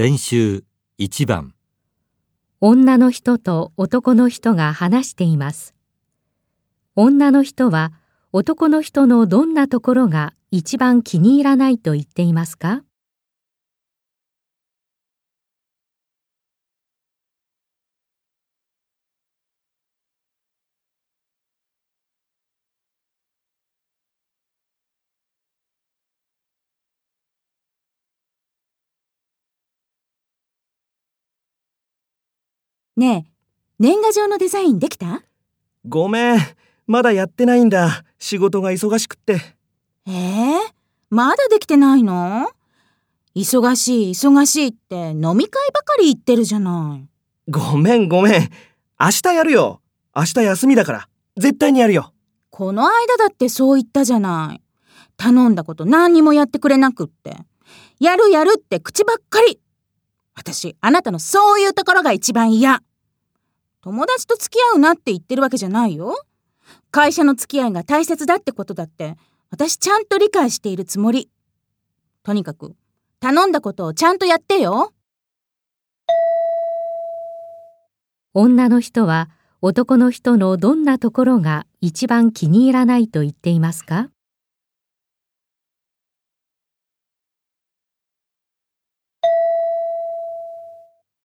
練習1番女の人と男の人が話しています。女の人は男の人のどんなところが一番気に入らないと言っていますか？ねえ、年賀状のデザインできた？ごめん、まだやってないんだ。仕事が忙しくって。ええまだできてないの？忙しい忙しいって飲み会ばかり行ってるじゃない。ごめんごめん。明日やるよ。明日休みだから。絶対にやるよ。この間だってそう言ったじゃない。頼んだこと何にもやってくれなくって。やるやるって口ばっかり。私、あなたのそういうところが一番嫌。友達と付き合うなって言ってるわけじゃないよ。会社の付き合いが大切だってことだって、私ちゃんと理解しているつもり。とにかく、頼んだことをちゃんとやってよ。女の人は男の人のどんなところが一番気に入らないと言っていますか？